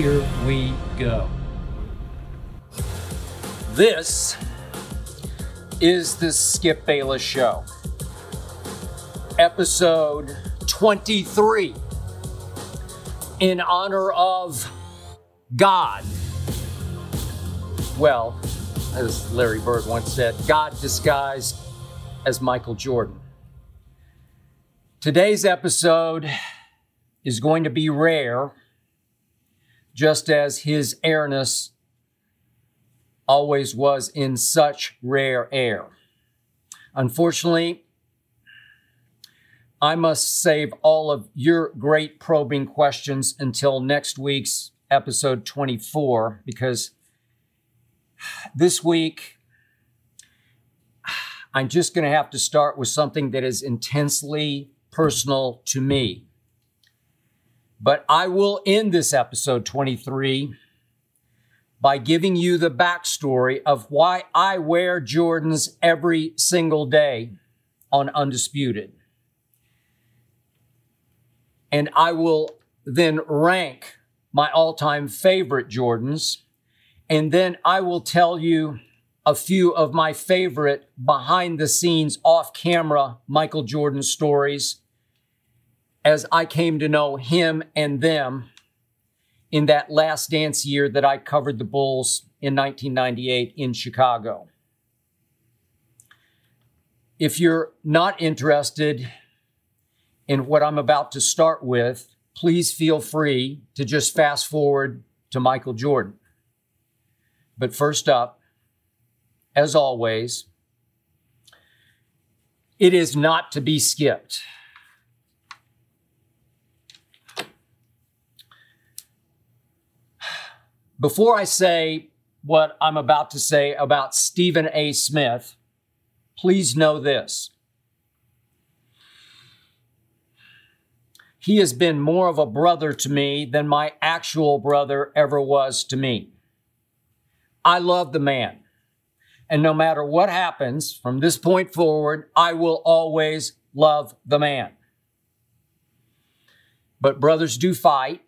here we go. This is the Skip Bayless Show, episode 23, in honor of God. Well, as Larry Bird once said, God disguised as Michael Jordan. Today's episode is going to be rare, just as his airness always was in such rare air. Unfortunately, I must save all of your great probing questions until next week's episode 24 because this week I'm just going to have to start with something that is intensely personal to me. But I will end this episode 23 by giving you the backstory of why I wear Jordans every single day on Undisputed. And I will then rank my all time favorite Jordans. And then I will tell you a few of my favorite behind the scenes, off camera Michael Jordan stories as I came to know him and them in that last dance year that I covered the Bulls in 1998 in Chicago. If you're not interested in what I'm about to start with, please feel free to just fast forward to Michael Jordan. But first up, as always, it is not to be skipped. Before I say what I'm about to say about Stephen A. Smith, please know this. He has been more of a brother to me than my actual brother ever was to me. I love the man. And no matter what happens from this point forward, I will always love the man. But brothers do fight.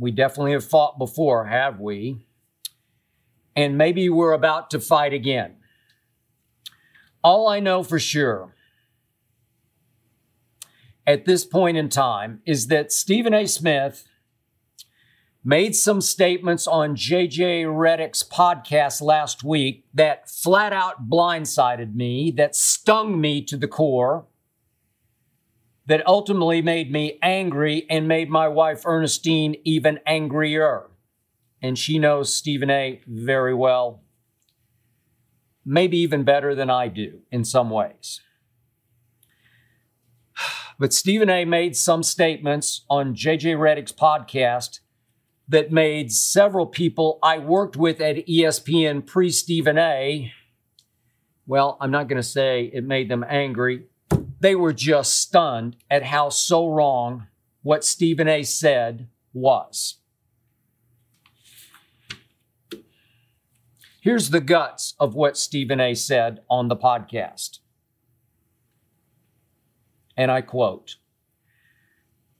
We definitely have fought before, have we? And maybe we're about to fight again. All I know for sure at this point in time is that Stephen A. Smith made some statements on JJ Redick's podcast last week that flat out blindsided me, that stung me to the core, that ultimately made me angry and made my wife Ernestine even angrier. And she knows Stephen A very well, maybe even better than I do in some ways. But Stephen A made some statements on JJ Redick's podcast that made several people I worked with at ESPN pre Stephen A. Well, I'm not going to say it made them angry they were just stunned at how so wrong what Stephen A said was. Here's the guts of what Stephen A said on the podcast. And I quote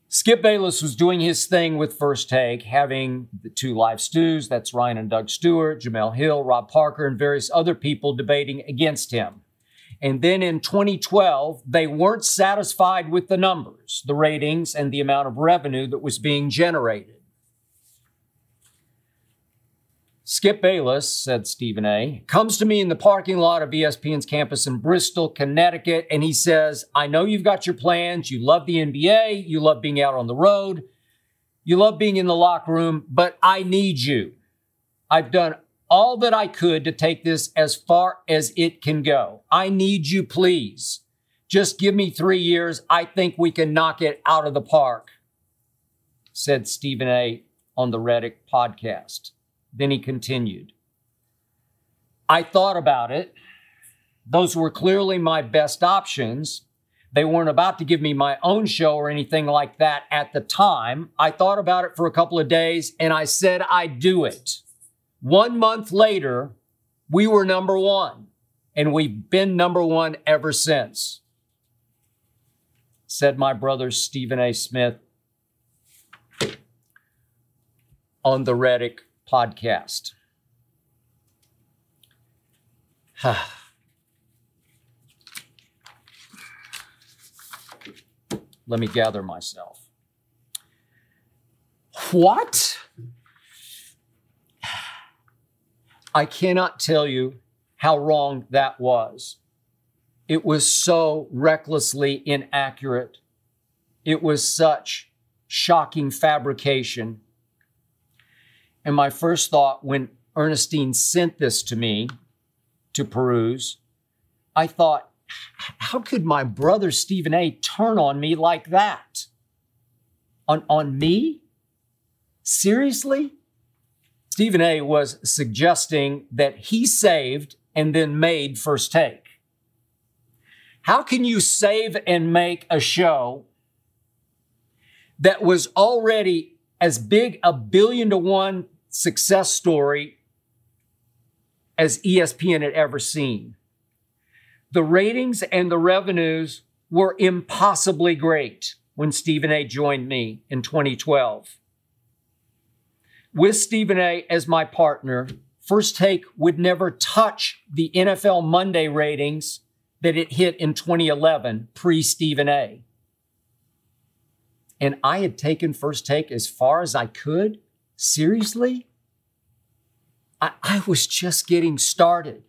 Skip Bayless was doing his thing with First Take, having the two live stews that's Ryan and Doug Stewart, Jemele Hill, Rob Parker, and various other people debating against him. And then in 2012, they weren't satisfied with the numbers, the ratings, and the amount of revenue that was being generated. Skip Bayless, said Stephen A., comes to me in the parking lot of ESPN's campus in Bristol, Connecticut, and he says, I know you've got your plans. You love the NBA. You love being out on the road. You love being in the locker room, but I need you. I've done all that I could to take this as far as it can go. I need you, please. Just give me three years. I think we can knock it out of the park, said Stephen A. on the Redick podcast. Then he continued. I thought about it. Those were clearly my best options. They weren't about to give me my own show or anything like that at the time. I thought about it for a couple of days and I said I'd do it. One month later, we were number one, and we've been number one ever since, said my brother Stephen A. Smith. on the Redick podcast. Let me gather myself. What? I cannot tell you how wrong that was. It was so recklessly inaccurate. It was such shocking fabrication. And my first thought when Ernestine sent this to me to peruse, I thought, how could my brother Stephen A turn on me like that? On, on me? Seriously? Stephen A was suggesting that he saved and then made first take. How can you save and make a show that was already as big a billion to one success story as ESPN had ever seen? The ratings and the revenues were impossibly great when Stephen A joined me in 2012. With Stephen A as my partner, First Take would never touch the NFL Monday ratings that it hit in 2011 pre Stephen A. And I had taken First Take as far as I could. Seriously? I, I was just getting started.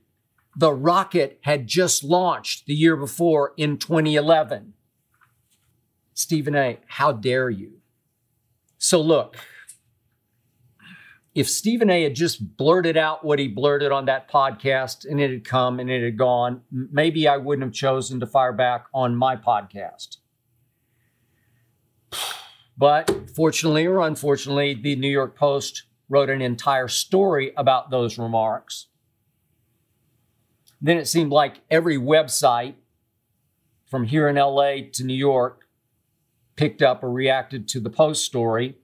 The rocket had just launched the year before in 2011. Stephen A., how dare you? So, look, if Stephen A had just blurted out what he blurted on that podcast and it had come and it had gone, maybe I wouldn't have chosen to fire back on my podcast. But fortunately or unfortunately, the New York Post wrote an entire story about those remarks. Then it seemed like every website from here in LA to New York picked up or reacted to the Post story.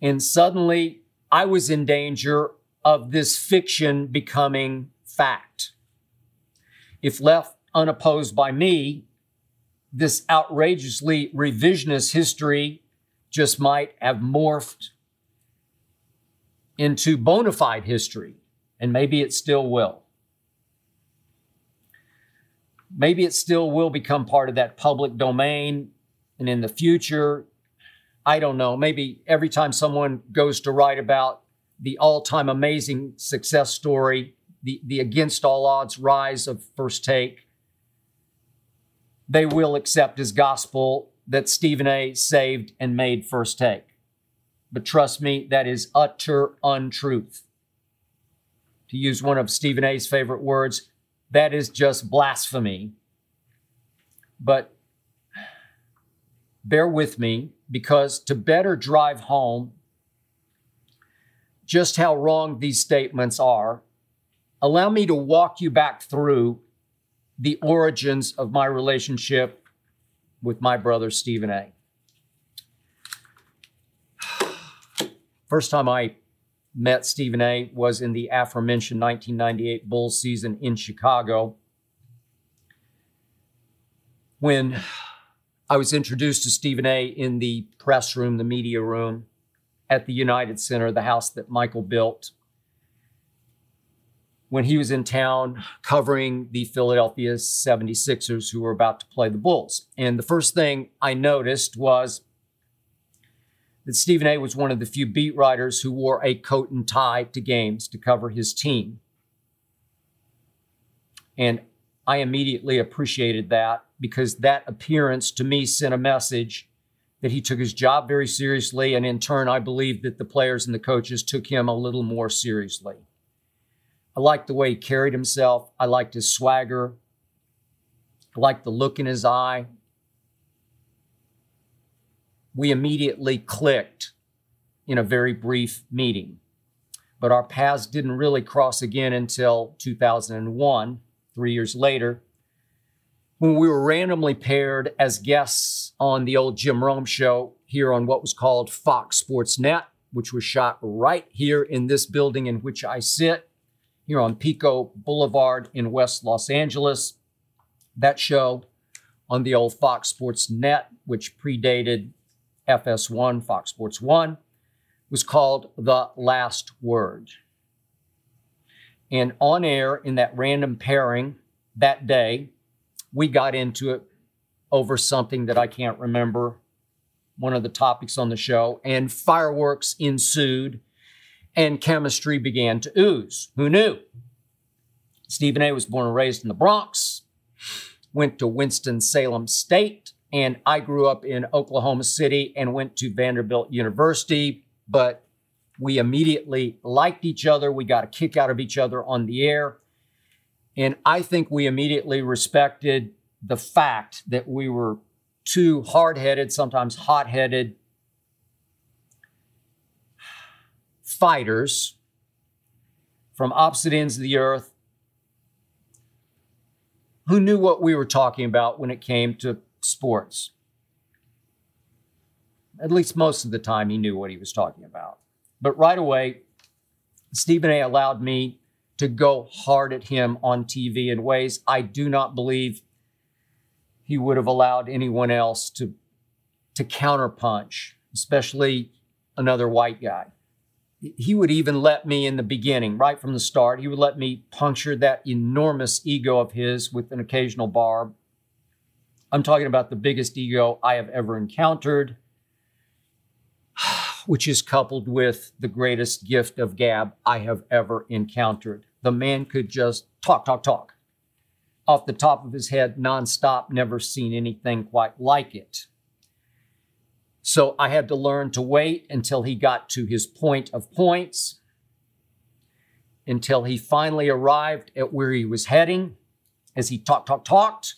And suddenly I was in danger of this fiction becoming fact. If left unopposed by me, this outrageously revisionist history just might have morphed into bona fide history, and maybe it still will. Maybe it still will become part of that public domain, and in the future, I don't know, maybe every time someone goes to write about the all time amazing success story, the, the against all odds rise of First Take, they will accept as gospel that Stephen A saved and made First Take. But trust me, that is utter untruth. To use one of Stephen A's favorite words, that is just blasphemy. But bear with me because to better drive home just how wrong these statements are, allow me to walk you back through the origins of my relationship with my brother Stephen A. First time I met Stephen A was in the aforementioned 1998 Bulls season in Chicago when I was introduced to Stephen A. in the press room, the media room at the United Center, the house that Michael built when he was in town covering the Philadelphia 76ers who were about to play the Bulls. And the first thing I noticed was that Stephen A was one of the few beat writers who wore a coat and tie to games to cover his team. And I immediately appreciated that because that appearance to me sent a message that he took his job very seriously. And in turn, I believe that the players and the coaches took him a little more seriously. I liked the way he carried himself. I liked his swagger. I liked the look in his eye. We immediately clicked in a very brief meeting. But our paths didn't really cross again until 2001, three years later, when we were randomly paired as guests on the old Jim Rome show here on what was called Fox Sports Net, which was shot right here in this building in which I sit, here on Pico Boulevard in West Los Angeles. That show on the old Fox Sports Net, which predated FS1, Fox Sports 1, was called The Last Word. And on air in that random pairing that day, we got into it over something that I can't remember, one of the topics on the show, and fireworks ensued and chemistry began to ooze. Who knew? Stephen A was born and raised in the Bronx, went to Winston-Salem State, and I grew up in Oklahoma City and went to Vanderbilt University, but we immediately liked each other. We got a kick out of each other on the air. And I think we immediately respected the fact that we were two hard headed, sometimes hot headed fighters from opposite ends of the earth who knew what we were talking about when it came to sports. At least most of the time, he knew what he was talking about. But right away, Stephen A allowed me to go hard at him on TV in ways I do not believe he would have allowed anyone else to, to counterpunch, especially another white guy. He would even let me in the beginning, right from the start, he would let me puncture that enormous ego of his with an occasional barb. I'm talking about the biggest ego I have ever encountered which is coupled with the greatest gift of gab I have ever encountered. The man could just talk, talk, talk off the top of his head nonstop, never seen anything quite like it. So I had to learn to wait until he got to his point of points, until he finally arrived at where he was heading as he talked, talked, talked.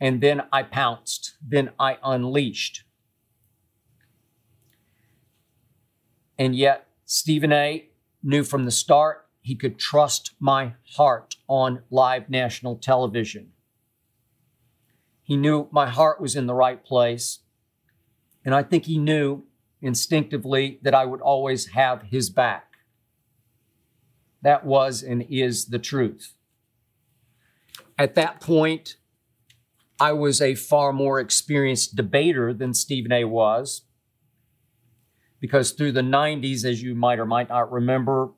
And then I pounced. Then I unleashed. And yet, Stephen A knew from the start he could trust my heart on live national television. He knew my heart was in the right place. And I think he knew instinctively that I would always have his back. That was and is the truth. At that point, I was a far more experienced debater than Stephen A was because through the 90s, as you might or might not remember,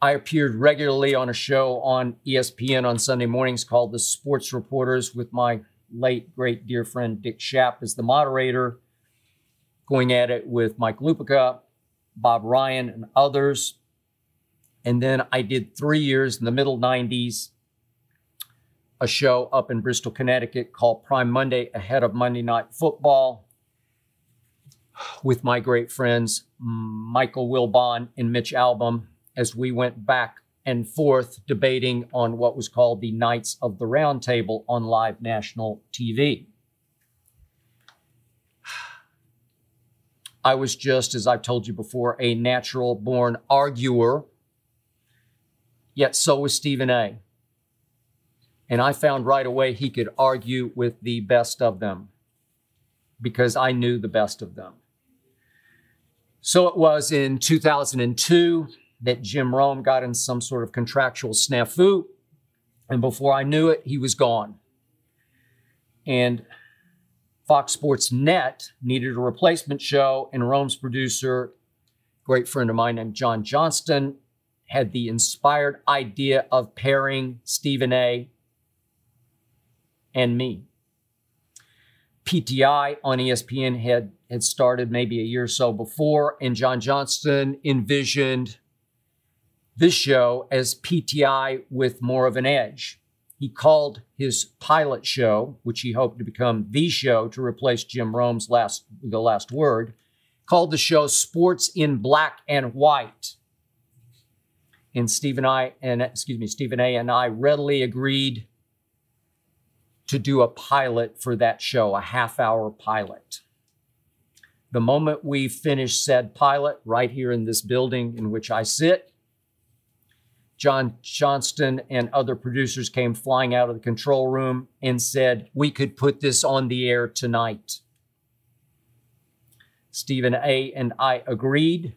I appeared regularly on a show on ESPN on Sunday mornings called The Sports Reporters with my late, great, dear friend Dick Schaap as the moderator, going at it with Mike Lupica, Bob Ryan, and others. And then I did three years in the middle 90s, a show up in Bristol, Connecticut called Prime Monday ahead of Monday Night Football with my great friends Michael Wilbon and Mitch Albom as we went back and forth debating on what was called the Knights of the Round Table on live national TV. I was just, as I've told you before, a natural born arguer, yet so was Stephen A. And I found right away he could argue with the best of them because I knew the best of them. So it was in 2002 that Jim Rome got in some sort of contractual snafu. And before I knew it, he was gone. And Fox Sports Net needed a replacement show, and Rome's producer, great friend of mine named John Johnston, had the inspired idea of pairing Stephen A. and me. PTI on ESPN had had started maybe a year or so before, and John Johnston envisioned this show as PTI with more of an edge. He called his pilot show, which he hoped to become the show to replace Jim Rome's last the last word, called the show Sports in Black and White. And Stephen I and excuse me, Stephen A and I readily agreed to do a pilot for that show, a half hour pilot. The moment we finished said pilot, right here in this building in which I sit, John Johnston and other producers came flying out of the control room and said, We could put this on the air tonight. Stephen A. and I agreed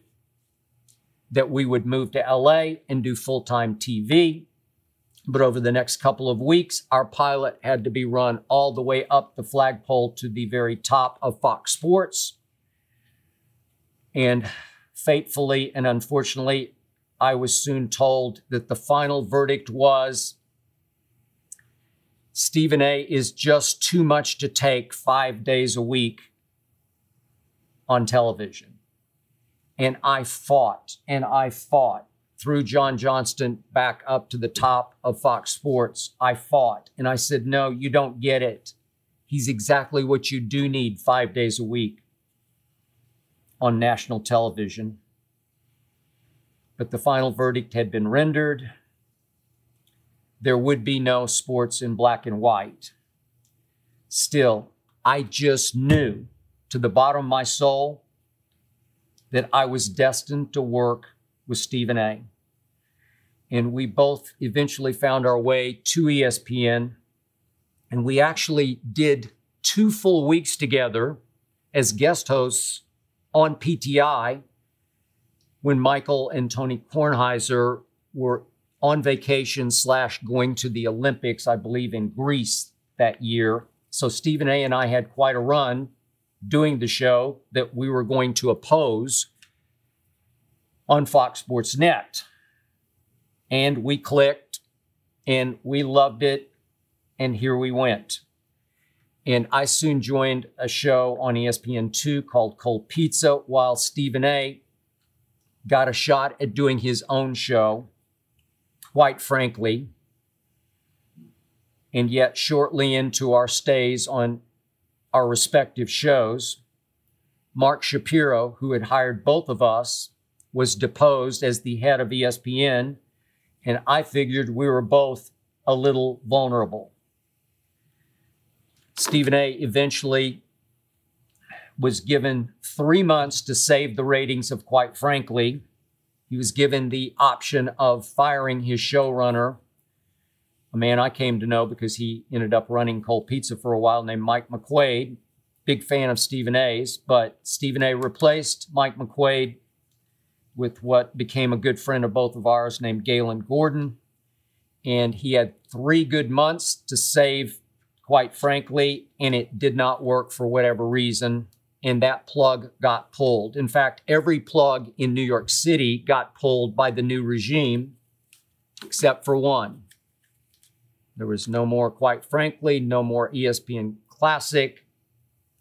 that we would move to LA and do full time TV. But over the next couple of weeks, our pilot had to be run all the way up the flagpole to the very top of Fox Sports And fatefully and unfortunately, I was soon told that the final verdict was Stephen A is just too much to take five days a week on television. And I fought and I fought through John Johnston back up to the top of Fox Sports. I fought and I said, No, you don't get it. He's exactly what you do need five days a week on national television. But the final verdict had been rendered. There would be no sports in black and white. Still, I just knew to the bottom of my soul that I was destined to work with Stephen A. And we both eventually found our way to ESPN. And we actually did two full weeks together as guest hosts on PTI when Michael and Tony Kornheiser were on vacation slash going to the Olympics, I believe, in Greece that year. So Stephen A. and I had quite a run doing the show that we were going to oppose on Fox Sports Net. And we clicked and we loved it. And here we went. And I soon joined a show on ESPN2 called Cold Pizza while Stephen A got a shot at doing his own show, quite frankly. And yet, shortly into our stays on our respective shows, Mark Shapiro, who had hired both of us, was deposed as the head of ESPN. And I figured we were both a little vulnerable. Stephen A eventually was given three months to save the ratings of Quite Frankly. He was given the option of firing his showrunner, a man I came to know because he ended up running Cold Pizza for a while, named Mike McQuaid. Big fan of Stephen A's, but Stephen A replaced Mike McQuaid with what became a good friend of both of ours named Galen Gordon. And he had three good months to save, quite frankly, and it did not work for whatever reason and that plug got pulled. In fact, every plug in New York City got pulled by the new regime, except for one. There was no more, quite frankly, no more ESPN Classic,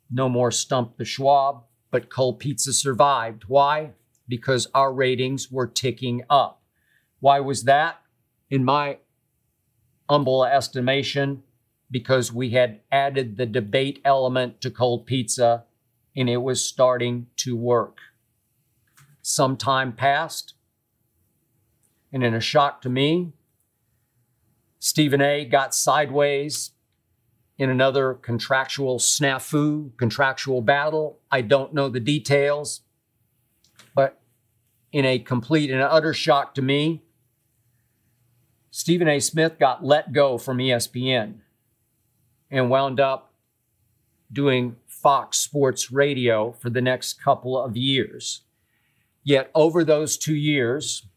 no more Stump the Schwab, but Cold Pizza survived. Why? Because our ratings were ticking up. Why was that? In my humble estimation, because we had added the debate element to Cold Pizza and it was starting to work. Some time passed, and in a shock to me, Stephen A got sideways in another contractual snafu, contractual battle. I don't know the details, but in a complete and utter shock to me, Stephen A. Smith got let go from ESPN and wound up doing Fox Sports Radio for the next couple of years. Yet over those two years,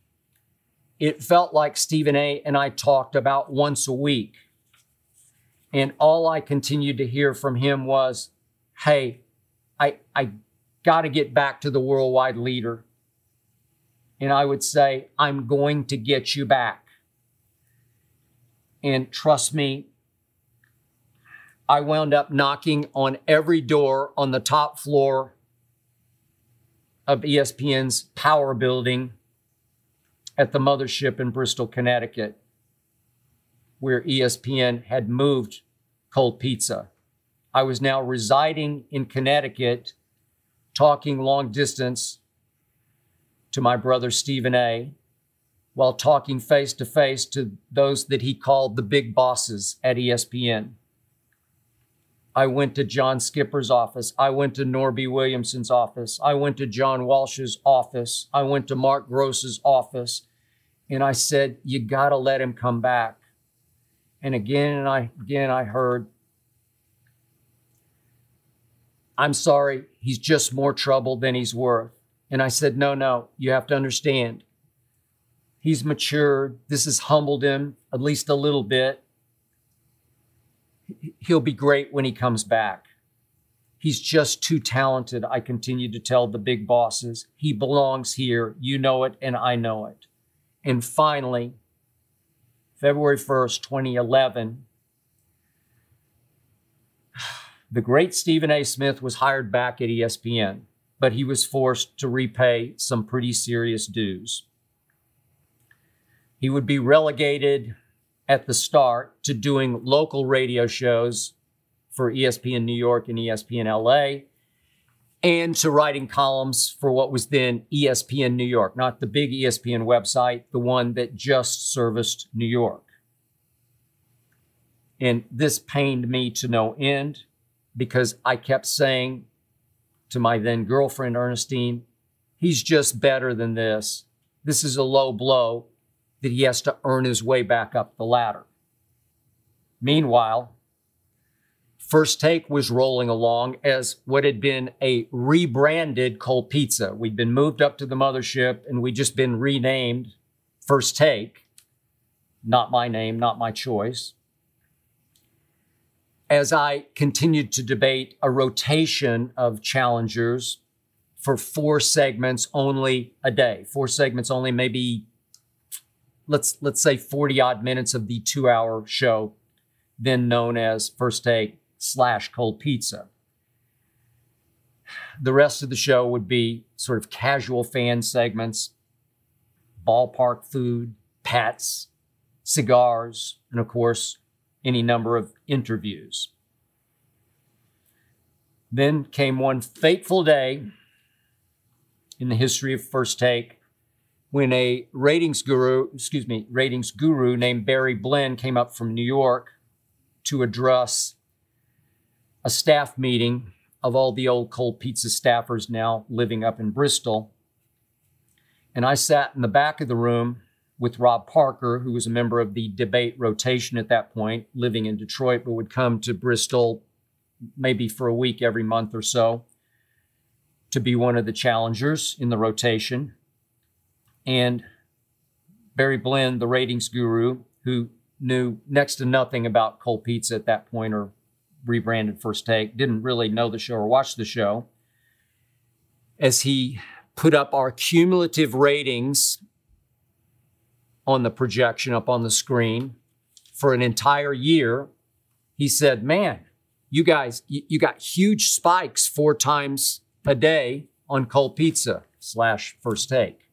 it felt like Stephen A. and I talked about once a week. And all I continued to hear from him was, hey, I, I got to get back to the worldwide leader. And I would say, I'm going to get you back. And trust me, I wound up knocking on every door on the top floor of ESPN's Power Building at the mothership in Bristol, Connecticut, where ESPN had moved Cold Pizza. I was now residing in Connecticut, talking long distance to my brother Stephen A., while talking face to face to those that he called the big bosses at ESPN. I went to John Skipper's office. I went to Norby Williamson's office. I went to John Walsh's office. I went to Mark Gross's office. And I said, You got to let him come back. And again and I again I heard, I'm sorry, he's just more trouble than he's worth. And I said, No, no, you have to understand. He's matured. This has humbled him at least a little bit he'll be great when he comes back. He's just too talented, I continue to tell the big bosses. He belongs here. You know it, and I know it. And finally, February 1st, 2011, the great Stephen A. Smith was hired back at ESPN, but he was forced to repay some pretty serious dues. He would be relegated at the start to doing local radio shows for ESPN New York and ESPN LA, and to writing columns for what was then ESPN New York, not the big ESPN website, the one that just serviced New York. And this pained me to no end because I kept saying to my then girlfriend, Ernestine, he's just better than this. This is a low blow that he has to earn his way back up the ladder. Meanwhile, First Take was rolling along as what had been a rebranded Cold Pizza. We'd been moved up to the mothership and we'd just been renamed First Take. Not my name, not my choice. As I continued to debate a rotation of challengers for four segments only a day, four segments only, maybe let's let's say 40 odd minutes of the two hour show, then known as First Take slash cold pizza. The rest of the show would be sort of casual fan segments, ballpark food, pets, cigars, and of course, any number of interviews. Then came one fateful day in the history of First Take when a ratings guru, excuse me, ratings guru named Barry Blyn came up from New York to address a staff meeting of all the old cold pizza staffers now living up in Bristol. And I sat in the back of the room with Rob Parker, who was a member of the debate rotation at that point, living in Detroit, but would come to Bristol maybe for a week every month or so to be one of the challengers in the rotation. And Barry Blyn, the ratings guru, who knew next to nothing about cold pizza at that point or rebranded First Take, didn't really know the show or watch the show, as he put up our cumulative ratings on the projection up on the screen for an entire year, he said, Man, you guys, you, got huge spikes four times a day on cold pizza slash first take.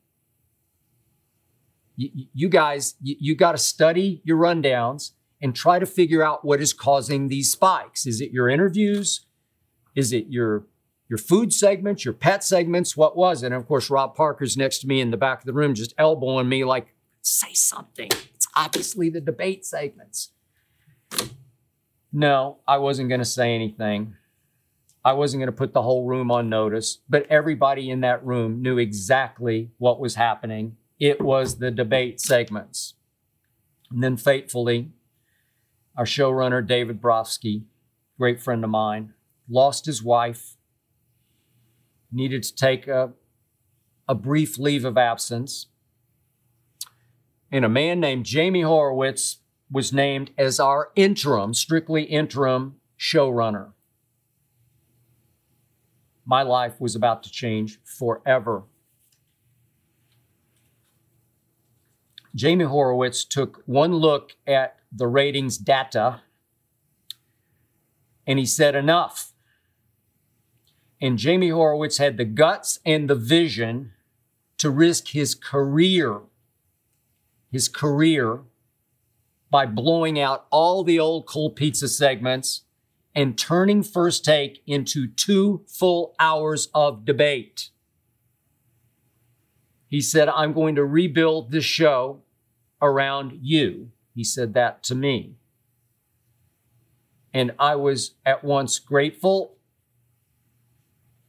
You, you guys, you, you got to study your rundowns and try to figure out what is causing these spikes. Is it your interviews? Is it your your food segments, your pet segments? What was it? And of course, Rob Parker's next to me in the back of the room, just elbowing me like, say something. It's obviously the debate segments. No, I wasn't going to say anything. I wasn't going to put the whole room on notice, but everybody in that room knew exactly what was happening. It was the debate segments. And then fatefully, our showrunner, David Brofsky, great friend of mine, lost his wife, needed to take a, a brief leave of absence. And a man named Jamie Horowitz was named as our interim, strictly interim showrunner. My life was about to change forever. Jamie Horowitz took one look at the ratings data and he said, enough. And Jamie Horowitz had the guts and the vision to risk his career, his career, by blowing out all the old cold pizza segments and turning First Take into two full hours of debate. He said, I'm going to rebuild this show around you. He said that to me. And I was at once grateful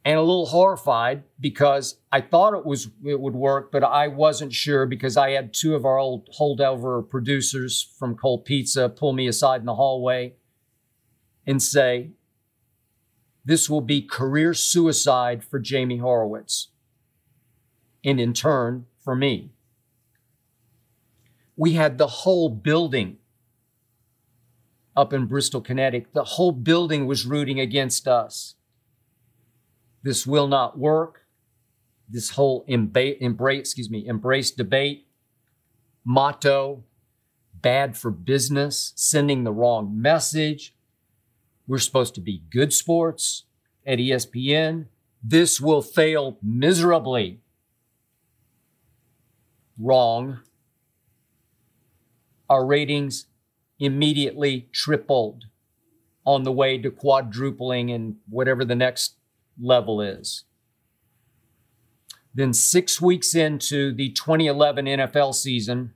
and a little horrified because I thought it was it would work, but I wasn't sure because I had two of our old holdover producers from Cold Pizza pull me aside in the hallway and say, This will be career suicide for Jamie Horowitz. And in turn, for me we had the whole building up in Bristol, Connecticut. The whole building was rooting against us. This will not work. This whole embrace, excuse me, embrace debate motto, bad for business, sending the wrong message. We're supposed to be good sports at ESPN. This will fail miserably. Wrong. Our ratings immediately tripled on the way to quadrupling and whatever the next level is. Then, six weeks into the 2011 NFL season,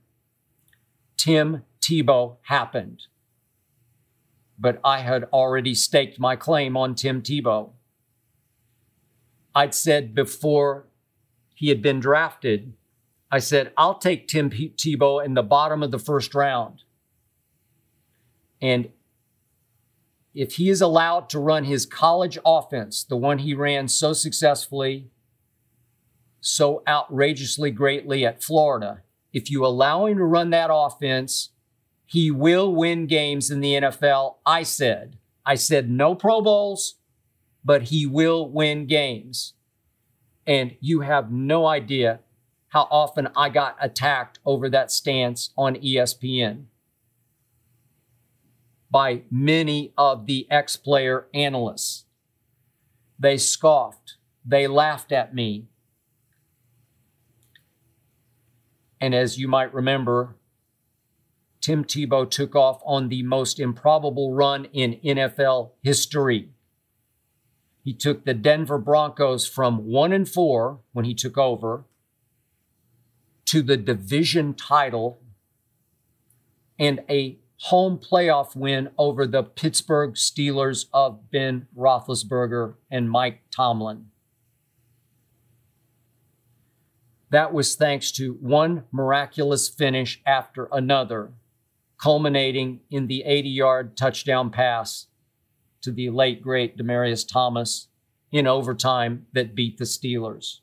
Tim Tebow happened. But I had already staked my claim on Tim Tebow. I'd said before he had been drafted, I said, I'll take Tim Tebow in the bottom of the first round. And if he is allowed to run his college offense, the one he ran so successfully, so outrageously greatly at Florida, if you allow him to run that offense, he will win games in the NFL. I said, I said no Pro Bowls, but he will win games. And you have no idea how often I got attacked over that stance on ESPN by many of the ex player analysts. They scoffed, they laughed at me. And as you might remember, Tim Tebow took off on the most improbable run in NFL history. He took the Denver Broncos from 1 and 4 when he took over to the division title and a home playoff win over the Pittsburgh Steelers of Ben Roethlisberger and Mike Tomlin. That was thanks to one miraculous finish after another, culminating in the 80 yard touchdown pass to the late, great Demaryius Thomas in overtime that beat the Steelers.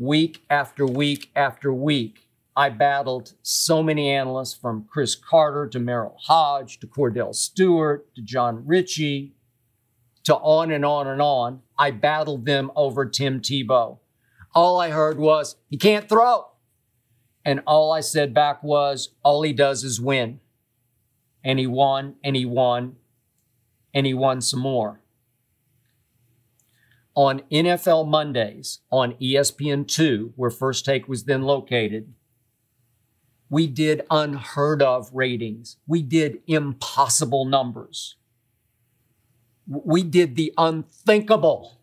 Week after week after week, I battled so many analysts from Cris Carter to Merril Hoge to Kordell Stewart to Jon Ritchie to on and on and on. I battled them over Tim Tebow. All I heard was, he can't throw. And all I said back was, all he does is win. And he won, and he won, and he won some more. On NFL Mondays on ESPN2, where First Take was then located, we did unheard of ratings. We did impossible numbers. We did the unthinkable.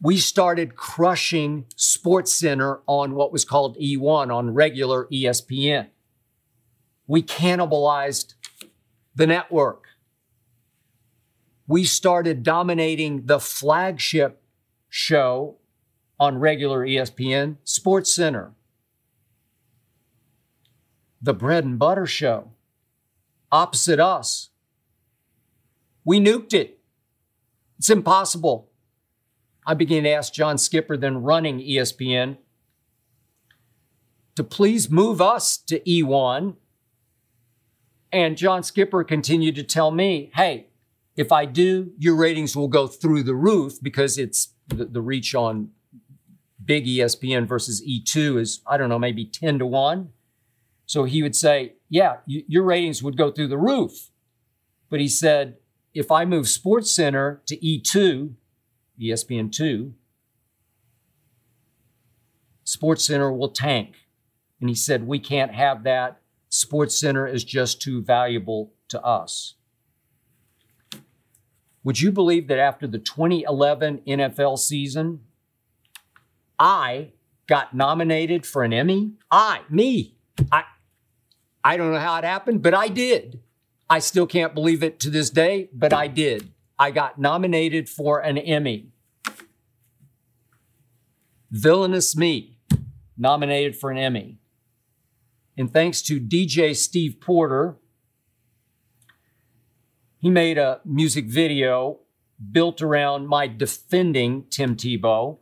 We started crushing Sports Center on what was called E1 on regular ESPN. We cannibalized the network. We started dominating the flagship show on regular ESPN, Sports Center the bread and butter show opposite us. We nuked it. It's impossible. I began to ask John Skipper, then running ESPN, to please move us to E1. And John Skipper continued to tell me, hey, if I do, your ratings will go through the roof because it's the, the reach on big ESPN versus E2 is, I don't know, maybe 10 to 1. So he would say, Yeah, you, your ratings would go through the roof. But he said, If I move Sports Center to E2, ESPN 2, Sports Center will tank. And he said, We can't have that. Sports Center is just too valuable to us. Would you believe that after the 2011 NFL season, I got nominated for an Emmy? I, me, I, I don't know how it happened, but I did. I still can't believe it to this day, but I did. I got nominated for an Emmy. Villainous Me, nominated for an Emmy. And thanks to DJ Steve Porter, he made a music video built around my defending Tim Tebow.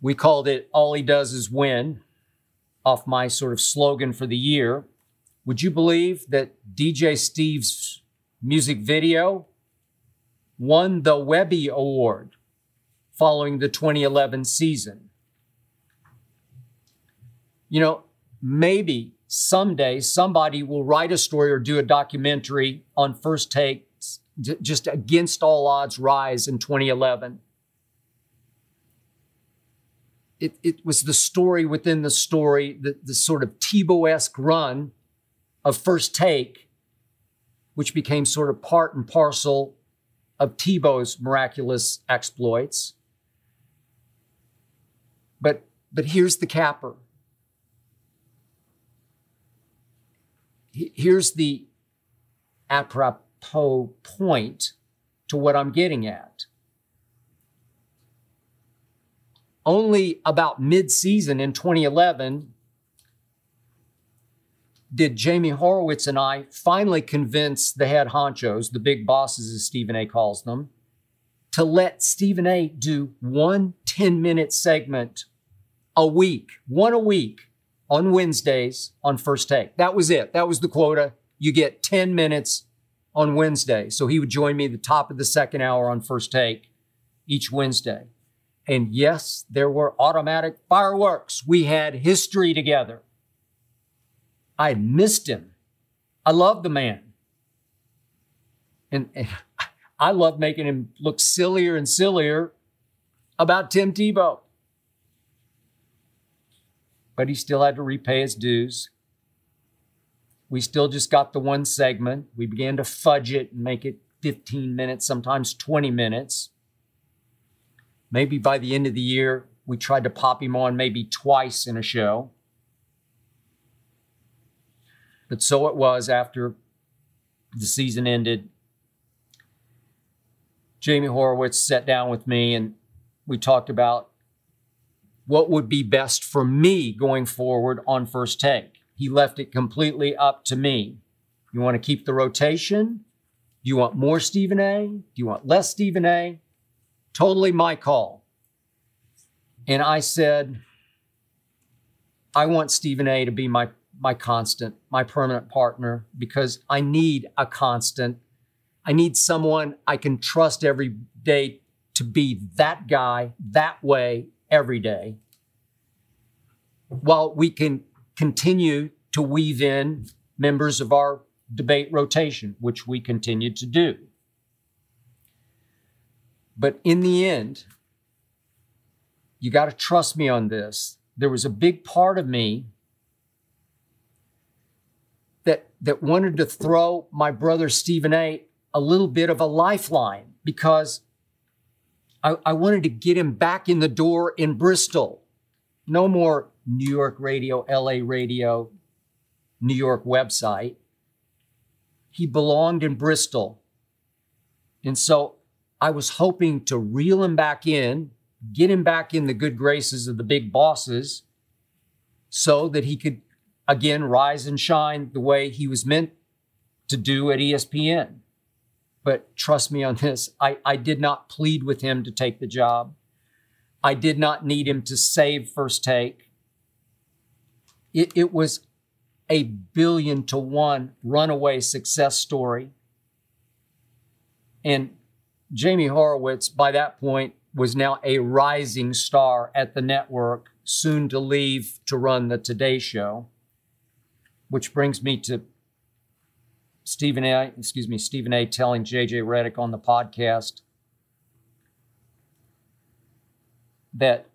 We called it All He Does Is Win off my sort of slogan for the year. Would you believe that DJ Steve's music video won the Webby Award following the 2011 season. You know, maybe someday somebody will write a story or do a documentary on first takes just against all odds rise in 2011 it, it was the story within the story the, the sort of tebow-esque run of first take which became sort of part and parcel of tebow's miraculous exploits. But but here's the capper here's the apropos point to what I'm getting at. Only about mid season in 2011 did Jamie Horowitz and I finally convince the head honchos, the big bosses, as Stephen A calls them, to let Stephen A do one 10 minute segment a week, one a week on Wednesdays on first take. That was it. That was the quota. You get 10 minutes on Wednesday. So he would join me the top of the second hour on first take each Wednesday. And yes, there were automatic fireworks. We had history together. I missed him. I love the man. And, and I love making him look sillier and sillier about Tim Tebow but he still had to repay his dues. We still just got the one segment. We began to fudge it and make it 15 minutes, sometimes 20 minutes. Maybe by the end of the year, we tried to pop him on maybe twice in a show. But so it was after the season ended. Jamie Horowitz sat down with me and we talked about what would be best for me going forward on first take. He left it completely up to me. You want to keep the rotation? Do you want more Stephen A? Do you want less Stephen A? Totally my call. And I said, I want Stephen A to be my, my constant, my permanent partner, because I need a constant. I need someone I can trust every day to be that guy, that way, every day, while we can continue to weave in members of our debate rotation, which we continue to do. But in the end, you got to trust me on this. There was a big part of me that, that wanted to throw my brother Stephen A a little bit of a lifeline because I, I wanted to get him back in the door in Bristol. No more New York radio, LA radio, New York website. He belonged in Bristol. And so I was hoping to reel him back in, get him back in the good graces of the big bosses so that he could again rise and shine the way he was meant to do at ESPN. But trust me on this, I, I did not plead with him to take the job. I did not need him to save first take. It, it was a billion to one runaway success story. And Jamie Horowitz, by that point, was now a rising star at the network, soon to leave to run the Today Show. Which brings me to Stephen A. Excuse me, Stephen A. telling JJ Redick on the podcast that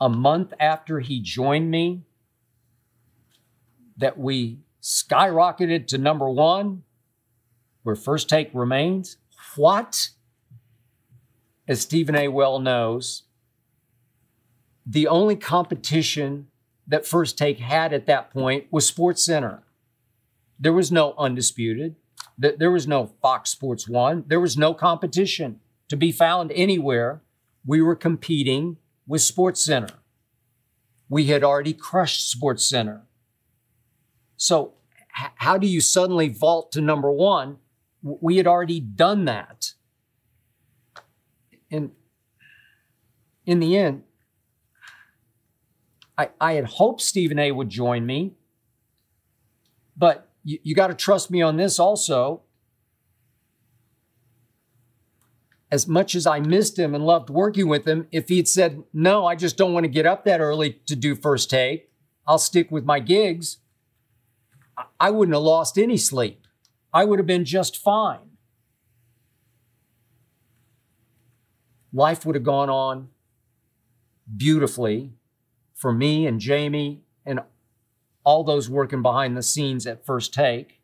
a month after he joined me, that we skyrocketed to number one, where First Take remains. What? As Stephen A. well knows, the only competition that First Take had at that point was Sports Center. There was no undisputed. There was no Fox Sports One. There was no competition to be found anywhere. We were competing with Sports Center. We had already crushed Sports Center. So, how do you suddenly vault to number one? We had already done that. And in the end, I, I had hoped Stephen A would join me, but you, you got to trust me on this also. as much as I missed him and loved working with him, if he'd said, No, I just don't want to get up that early to do first take, I'll stick with my gigs, I wouldn't have lost any sleep. I would have been just fine. Life would have gone on beautifully for me and Jamie and all those working behind the scenes at First Take.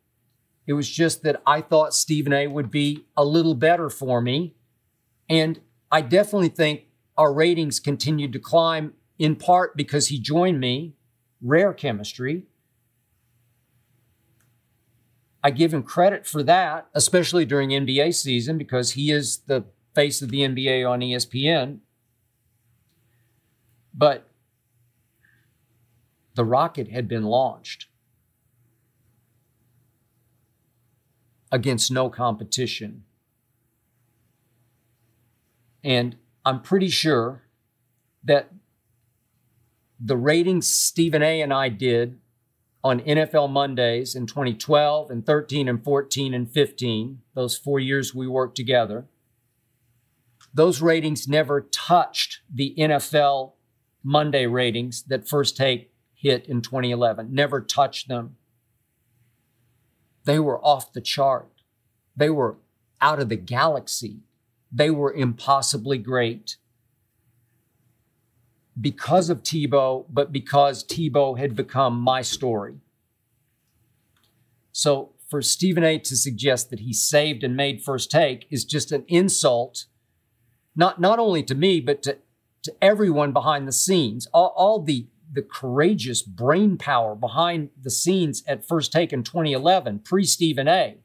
It was just that I thought Stephen A would be a little better for me. And I definitely think our ratings continued to climb in part because he joined me, rare chemistry. I give him credit for that, especially during NBA season, because he is the face of the NBA on ESPN. But the rocket had been launched against no competition. And I'm pretty sure that the ratings Stephen A and I did on NFL Mondays in 2012 and 13 and 14 and 15, those four years we worked together, those ratings never touched the NFL Monday ratings that First Take hit in 2011, never touched them. They were off the chart. They were out of the galaxy. They were impossibly great because of Tebow, but because Tebow had become my story. So for Stephen A to suggest that he saved and made first take is just an insult, not, not only to me, but to, to everyone behind the scenes, all, all the, the courageous brain power behind the scenes at first take in 2011, pre Stephen A.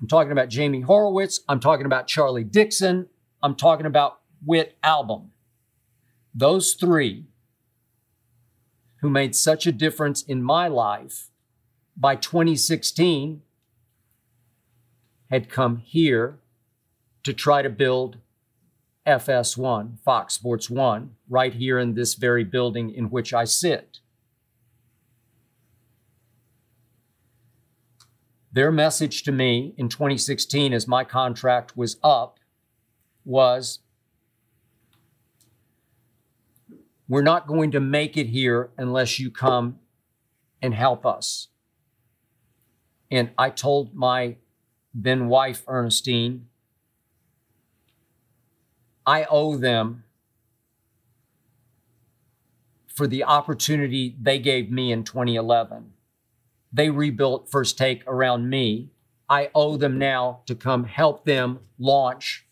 I'm talking about Jamie Horowitz. I'm talking about Charlie Dixon. I'm talking about Whit Album. Those three who made such a difference in my life by 2016 had come here to try to build FS1, Fox Sports 1, right here in this very building in which I sit. Their message to me in 2016, as my contract was up, was We're not going to make it here unless you come and help us. And I told my then wife, Ernestine, I owe them for the opportunity they gave me in 2011. They rebuilt First Take around me. I owe them now to come help them launch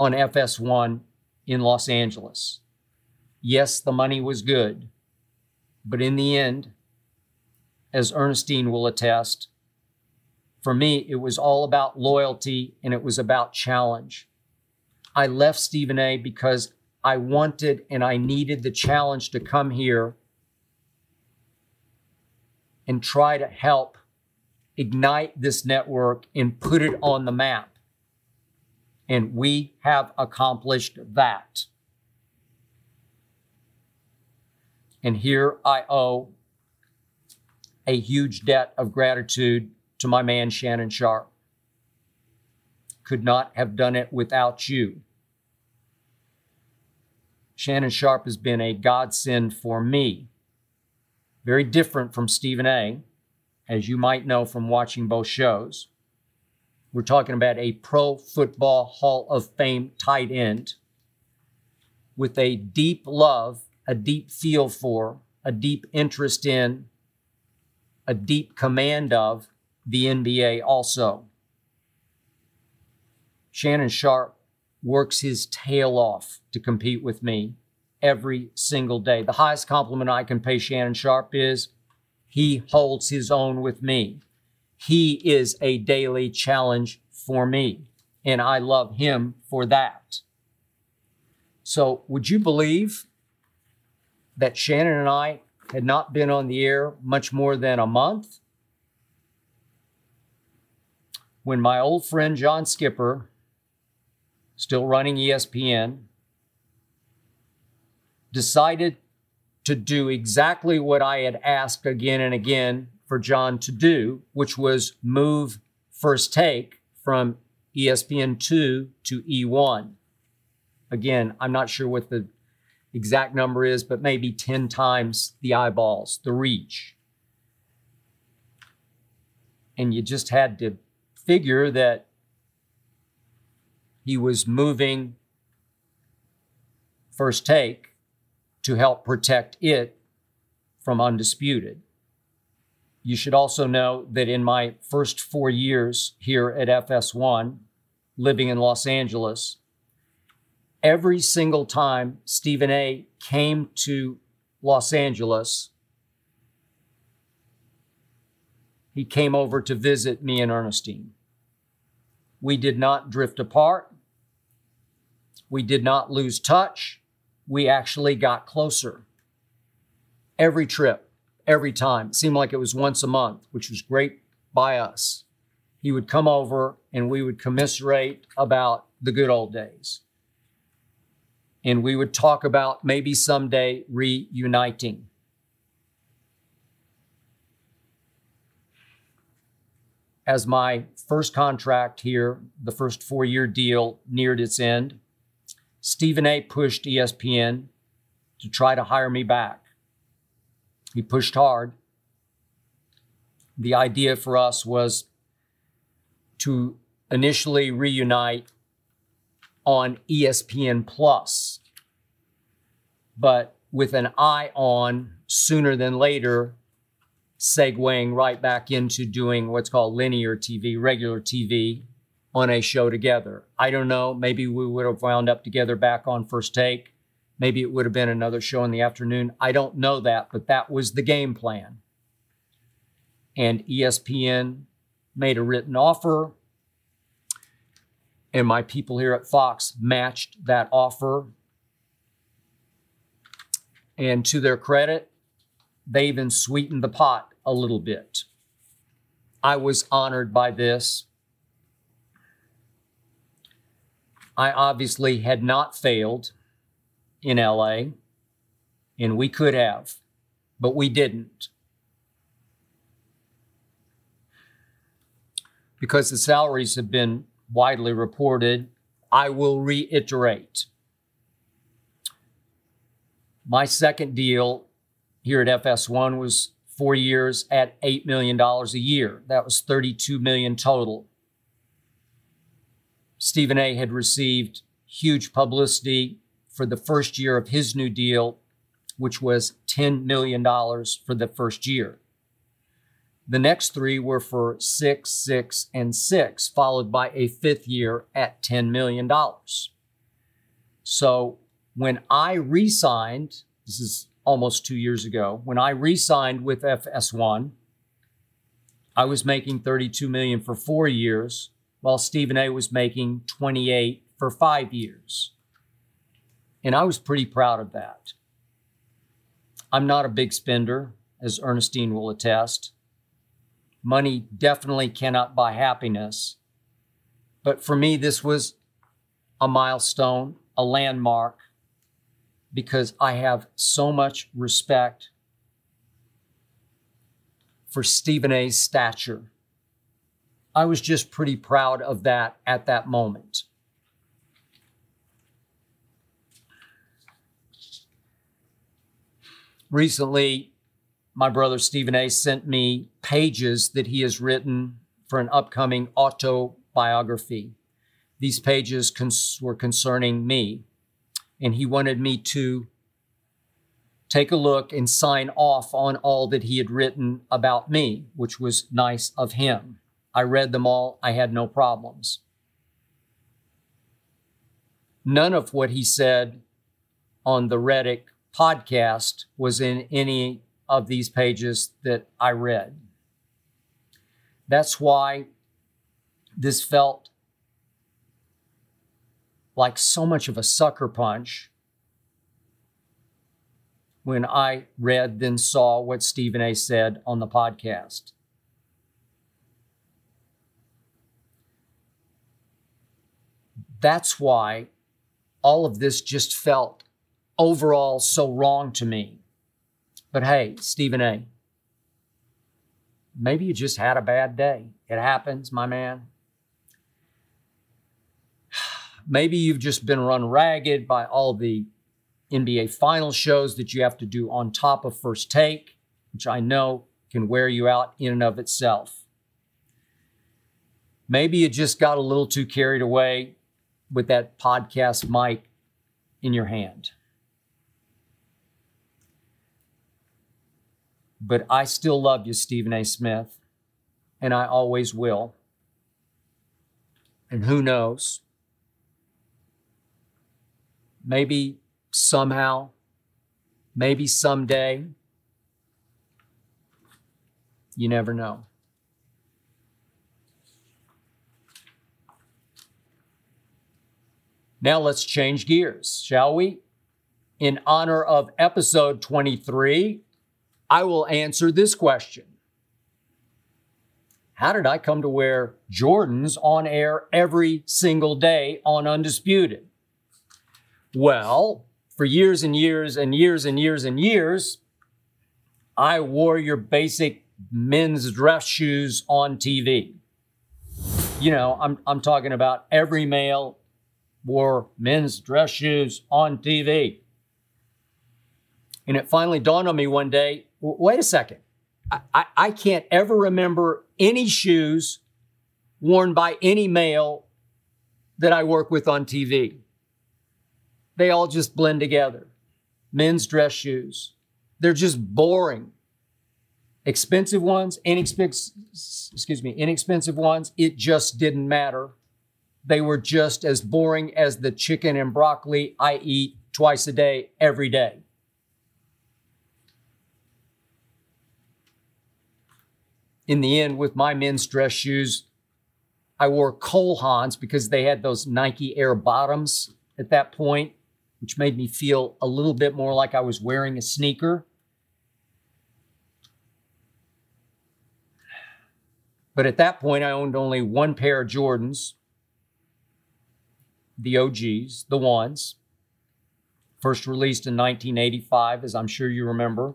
on FS1 in Los Angeles. Yes, the money was good, but in the end, as Ernestine will attest, for me, it was all about loyalty and it was about challenge. I left Stephen A because I wanted and I needed the challenge to come here and try to help ignite this network and put it on the map. And we have accomplished that. And here I owe a huge debt of gratitude to my man, Shannon Sharpe. Could not have done it without you. Shannon Sharpe has been a godsend for me. Very different from Stephen A., as you might know from watching both shows. We're talking about a Pro Football Hall of Fame tight end with a deep love a deep feel for, a deep interest in, a deep command of the NBA also. Shannon Sharpe works his tail off to compete with me every single day. The highest compliment I can pay Shannon Sharpe is he holds his own with me. He is a daily challenge for me, and I love him for that. So, would you believe that Shannon and I had not been on the air much more than a month when my old friend John Skipper, still running ESPN, decided to do exactly what I had asked again and again for John to do, which was move first take from ESPN2 to E1. Again, I'm not sure what the exact number is, but maybe 10 times the eyeballs, the reach. And you just had to figure that he was moving first take to help protect it from undisputed. You should also know that in my first four years here at FS1, living in Los Angeles, every single time Stephen A came to Los Angeles, he came over to visit me and Ernestine. We did not drift apart. We did not lose touch. We actually got closer. Every trip, every time. It seemed like it was once a month, which was great by us. He would come over and we would commiserate about the good old days and we would talk about maybe someday reuniting. As my first contract here, the first four year deal neared its end, Stephen A pushed ESPN to try to hire me back. He pushed hard. The idea for us was to initially reunite on ESPN Plus, but with an eye on sooner than later, segueing right back into doing what's called linear TV, regular TV on a show together. I don't know. Maybe we would have wound up together back on first take. Maybe it would have been another show in the afternoon. I don't know that, but that was the game plan. And ESPN made a written offer and my people here at Fox matched that offer. And to their credit, they even sweetened the pot a little bit. I was honored by this. I obviously had not failed in LA, and we could have, but we didn't. Because the salaries have been widely reported. I will reiterate. My second deal here at FS1 was four years at $8 million a year. That was 32 million total. Stephen A had received huge publicity for the first year of his new deal, which was $10 million for the first year. The next three were for six, six, and six, followed by a fifth year at $10 million. So when I re signed, this is almost two years ago, when I re signed with FS1, I was making 32 million for four years, while Stephen A was making 28 for five years. And I was pretty proud of that. I'm not a big spender, as Ernestine will attest. Money definitely cannot buy happiness. But for me, this was a milestone, a landmark, because I have so much respect for Stephen A's stature. I was just pretty proud of that at that moment. Recently, my brother Stephen A sent me pages that he has written for an upcoming autobiography. These pages cons- were concerning me, and he wanted me to take a look and sign off on all that he had written about me, which was nice of him. I read them all, I had no problems. None of what he said on the Redick podcast was in any of these pages that I read. That's why this felt like so much of a sucker punch when I read, then saw what Stephen A said on the podcast. That's why all of this just felt overall so wrong to me. But hey, Stephen A., maybe you just had a bad day. It happens, my man. Maybe you've just been run ragged by all the NBA final shows that you have to do on top of first take, which I know can wear you out in and of itself. Maybe you just got a little too carried away with that podcast mic in your hand. But I still love you, Stephen A. Smith, and I always will. And who knows? Maybe somehow, maybe someday. You never know. Now let's change gears, shall we? In honor of episode 23, I will answer this question How did I come to wear Jordans on air every single day on Undisputed? Well, for years and years and years and years and years, I wore your basic men's dress shoes on TV. You know, I'm, I'm talking about every male wore men's dress shoes on TV. And it finally dawned on me one day wait a second. I, I, can't ever remember any shoes worn by any male that I work with on TV. They all just blend together. Men's dress shoes. They're just boring. Expensive ones, inexpensive, excuse me, inexpensive ones, it just didn't matter. They were just as boring as the chicken and broccoli I eat twice a day, every day. In the end, with my men's dress shoes, I wore Cole Haans because they had those Nike Air bottoms at that point which made me feel a little bit more like I was wearing a sneaker. But at that point, I owned only one pair of Jordans, the OGs, the ones, first released in 1985, as I'm sure you remember.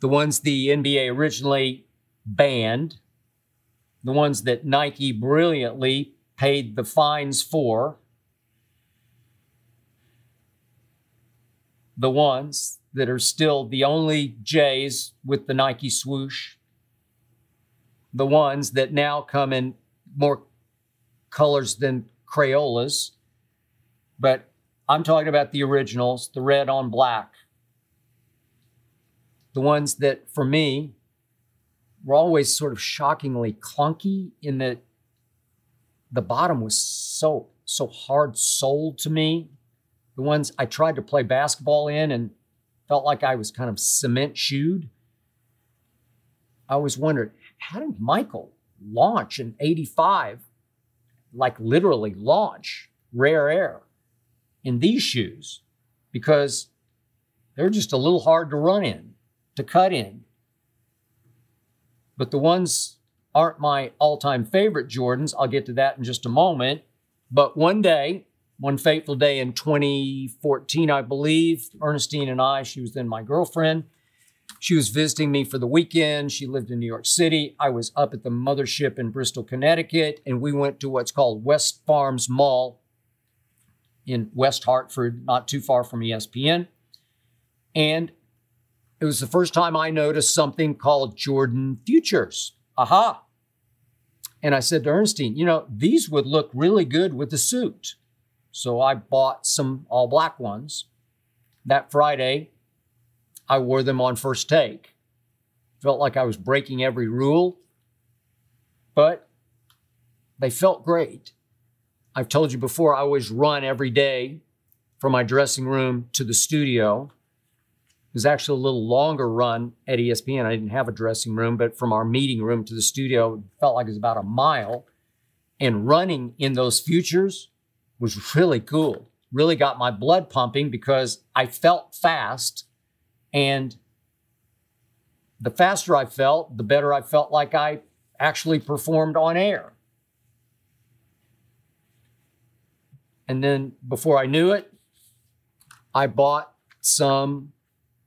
The ones the NBA originally banned, the ones that Nike brilliantly paid the fines for. the ones that are still the only J's with the Nike swoosh, the ones that now come in more colors than Crayolas. But I'm talking about the originals, the red on black. The ones that, for me, were always sort of shockingly clunky in that the bottom was so so hard soled to me the ones I tried to play basketball in and felt like I was kind of cement shoed. I always wondered, how did Michael launch in 85, like literally launch rare air in these shoes? Because they're just a little hard to run in, to cut in. But the ones aren't my all time favorite Jordans. I'll get to that in just a moment. But one day, one fateful day in 2014, I believe, Ernestine and I, she was then my girlfriend, she was visiting me for the weekend. She lived in New York City. I was up at the mothership in Bristol, Connecticut, and we went to what's called West Farms Mall in West Hartford, not too far from ESPN. And it was the first time I noticed something called Jordan Futures. Aha. And I said to Ernestine, you know, these would look really good with the suit. So I bought some all black ones. That Friday, I wore them on first take. Felt like I was breaking every rule, but they felt great. I've told you before, I always run every day from my dressing room to the studio. It was actually a little longer run at ESPN. I didn't have a dressing room, but from our meeting room to the studio, it felt like it was about a mile. And running in those futures was really cool. Really got my blood pumping because I felt fast. And the faster I felt, the better I felt like I actually performed on air. And then before I knew it, I bought some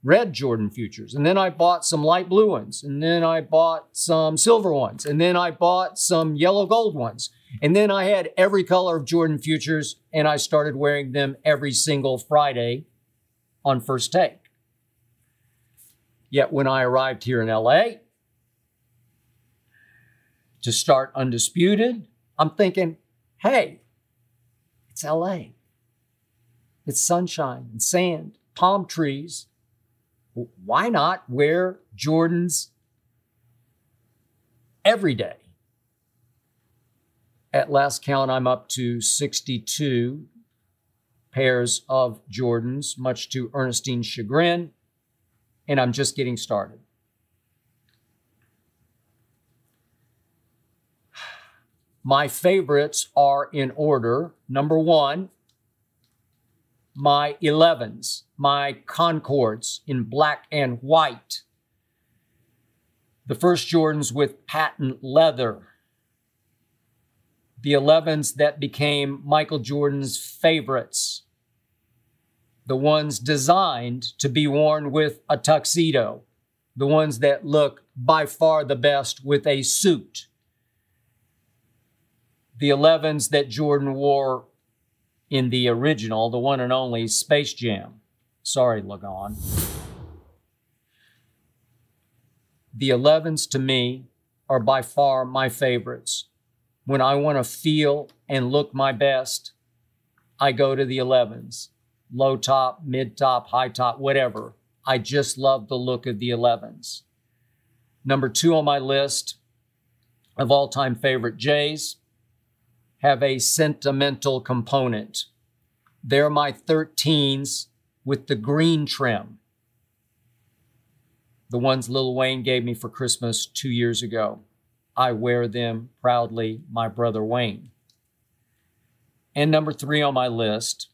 red Jordan Futures. And then I bought some light blue ones. And then I bought some silver ones. And then I bought some yellow gold ones. And then I had every color of Jordan Futures and I started wearing them every single Friday on first take. Yet when I arrived here in LA to start Undisputed, I'm thinking, hey, it's LA. It's sunshine and sand, palm trees. Why not wear Jordans every day? At last count, I'm up to 62 pairs of Jordans, much to Ernestine's chagrin, and I'm just getting started. My favorites are in order. Number one, my 11s, my Concords in black and white. The first Jordans with patent leather. The 11s that became Michael Jordan's favorites. The ones designed to be worn with a tuxedo. The ones that look by far the best with a suit. The 11s that Jordan wore in the original, the one and only Space Jam. Sorry, Lagon. The 11s to me are by far my favorites. When I want to feel and look my best, I go to the 11s. Low top, mid top, high top, whatever. I just love the look of the 11s. Number two on my list of all time favorite Jays have a sentimental component. They're my 13s with the green trim. The ones Lil Wayne gave me for Christmas two years ago. I wear them proudly, my brother Wayne. And number three on my list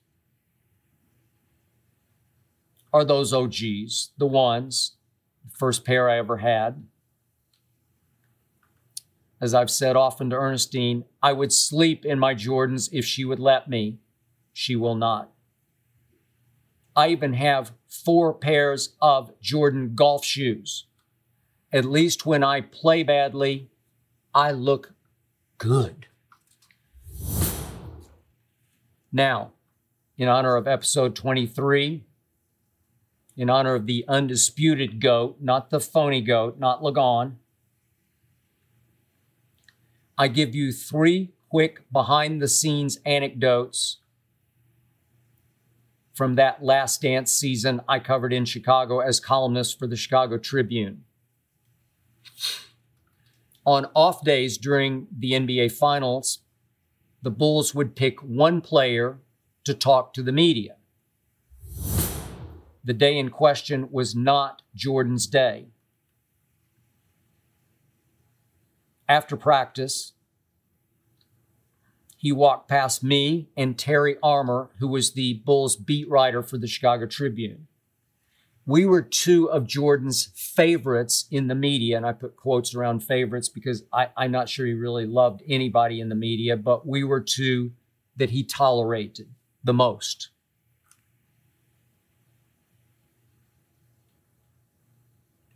are those OGs, the ones, the first pair I ever had, as I've said often to Ernestine, I would sleep in my Jordans if she would let me. She will not. I even have four pairs of Jordan golf shoes. At least when I play badly, I look good. Now, in honor of episode 23, in honor of the undisputed GOAT, not the phony GOAT, not Lagon, I give you three quick behind the scenes anecdotes from that last dance season I covered in Chicago as columnist for the Chicago Tribune. On off days during the NBA Finals, the Bulls would pick one player to talk to the media. The day in question was not Jordan's day. After practice, he walked past me and Terry Armour, who was the Bulls beat writer for the Chicago Tribune. We were two of Jordan's favorites in the media, and I put quotes around favorites because I, I'm not sure he really loved anybody in the media, but we were two that he tolerated the most.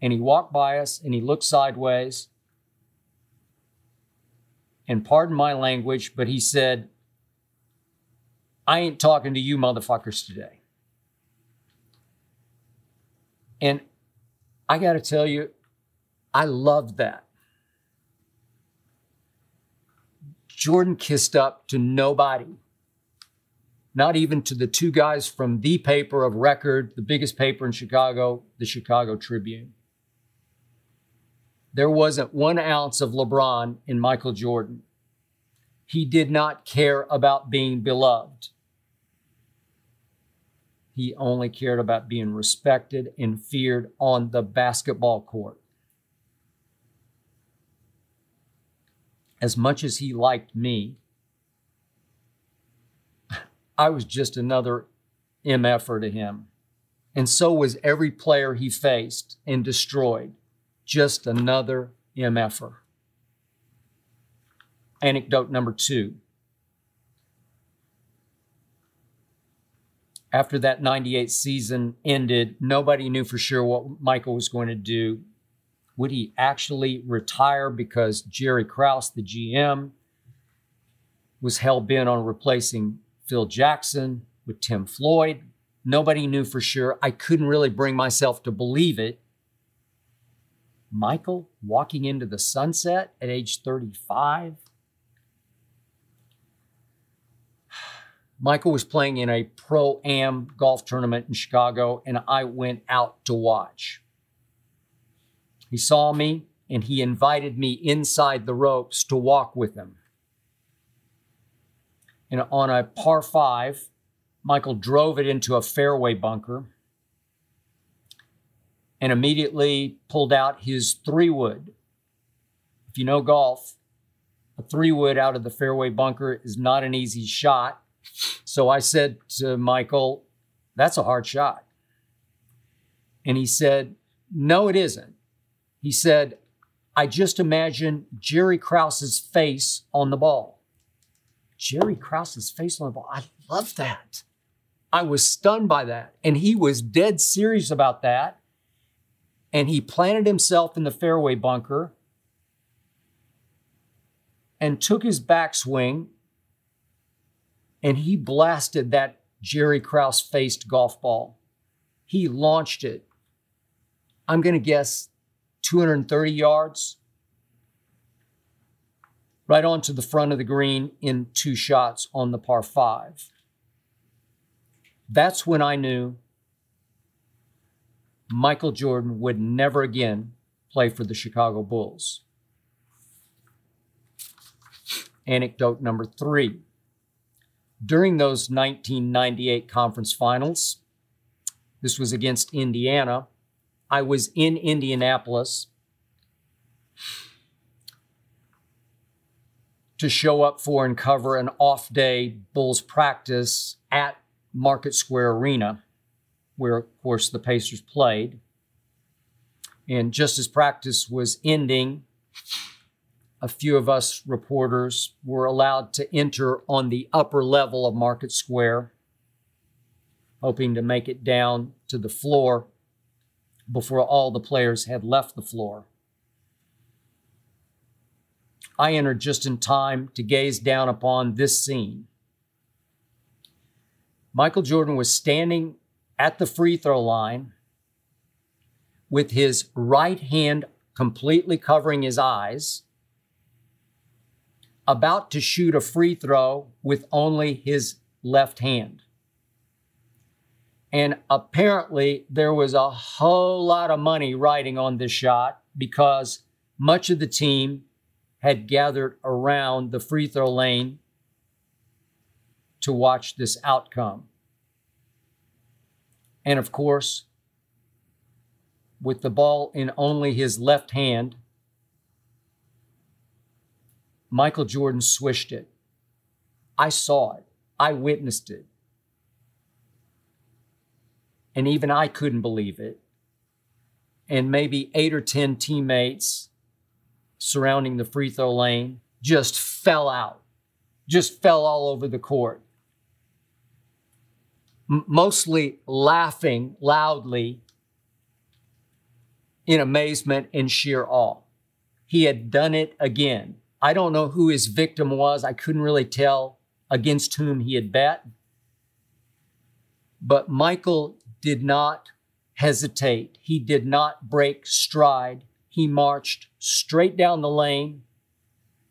And he walked by us and he looked sideways and pardon my language, but he said, I ain't talking to you motherfuckers today. And I got to tell you, I loved that. Jordan kissed up to nobody, not even to the two guys from the paper of record, the biggest paper in Chicago, the Chicago Tribune there wasn't one ounce of LeBron in Michael Jordan. He did not care about being beloved. He only cared about being respected and feared on the basketball court. As much as he liked me, I was just another MFer to him. And so was every player he faced and destroyed just another MFer. Anecdote number two. After that 98 season ended, nobody knew for sure what Michael was going to do. Would he actually retire because Jerry Krause, the GM, was hell bent on replacing Phil Jackson with Tim Floyd. Nobody knew for sure. I couldn't really bring myself to believe it. Michael walking into the sunset at age 35. Michael was playing in a pro am golf tournament in Chicago, and I went out to watch. He saw me and he invited me inside the ropes to walk with him. And on a par five, Michael drove it into a fairway bunker and immediately pulled out his three wood. If you know golf, a three wood out of the fairway bunker is not an easy shot. So I said to Michael, That's a hard shot. And he said, No, it isn't. He said, I just imagine Jerry Krause's face on the ball. Jerry Krause's face on the ball. I love that. I was stunned by that. And he was dead serious about that. And he planted himself in the fairway bunker and took his backswing and he blasted that Jerry Krause faced golf ball. He launched it. I'm going to guess 230 yards right onto the front of the green in two shots on the par five. That's when I knew Michael Jordan would never again play for the Chicago Bulls. Anecdote number three during those 1998 conference finals, this was against Indiana. I was in Indianapolis to show up for and cover an off day Bulls practice at Market Square Arena, where, of course, the Pacers played. And just as practice was ending, a few of us reporters were allowed to enter on the upper level of Market Square, hoping to make it down to the floor before all the players had left the floor. I entered just in time to gaze down upon this scene. Michael Jordan was standing at the free throw line with his right hand completely covering his eyes about to shoot a free throw with only his left hand. And apparently, there was a whole lot of money riding on this shot because much of the team had gathered around the free throw lane to watch this outcome. And of course, with the ball in only his left hand, Michael Jordan swished it. I saw it. I witnessed it. And even I couldn't believe it. And maybe eight or 10 teammates surrounding the free throw lane just fell out, just fell all over the court. Mostly laughing loudly in amazement and sheer awe. He had done it again. I don't know who his victim was. I couldn't really tell against whom he had bet. But Michael did not hesitate. He did not break stride. He marched straight down the lane,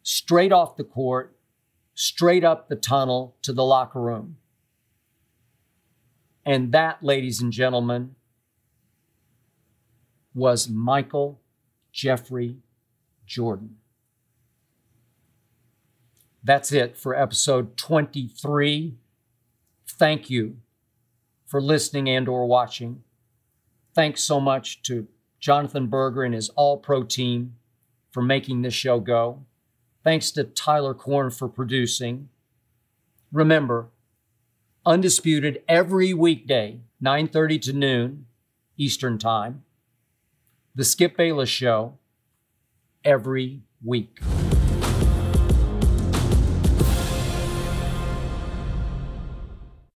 straight off the court, straight up the tunnel to the locker room. And that, ladies and gentlemen, was Michael Jeffrey Jordan. That's it for episode 23. Thank you for listening and or watching. Thanks so much to Jonathan Berger and his All Pro team for making this show go. Thanks to Tyler Korn for producing. Remember, undisputed every weekday, 9:30 to noon Eastern Time. The Skip Bayless show every week.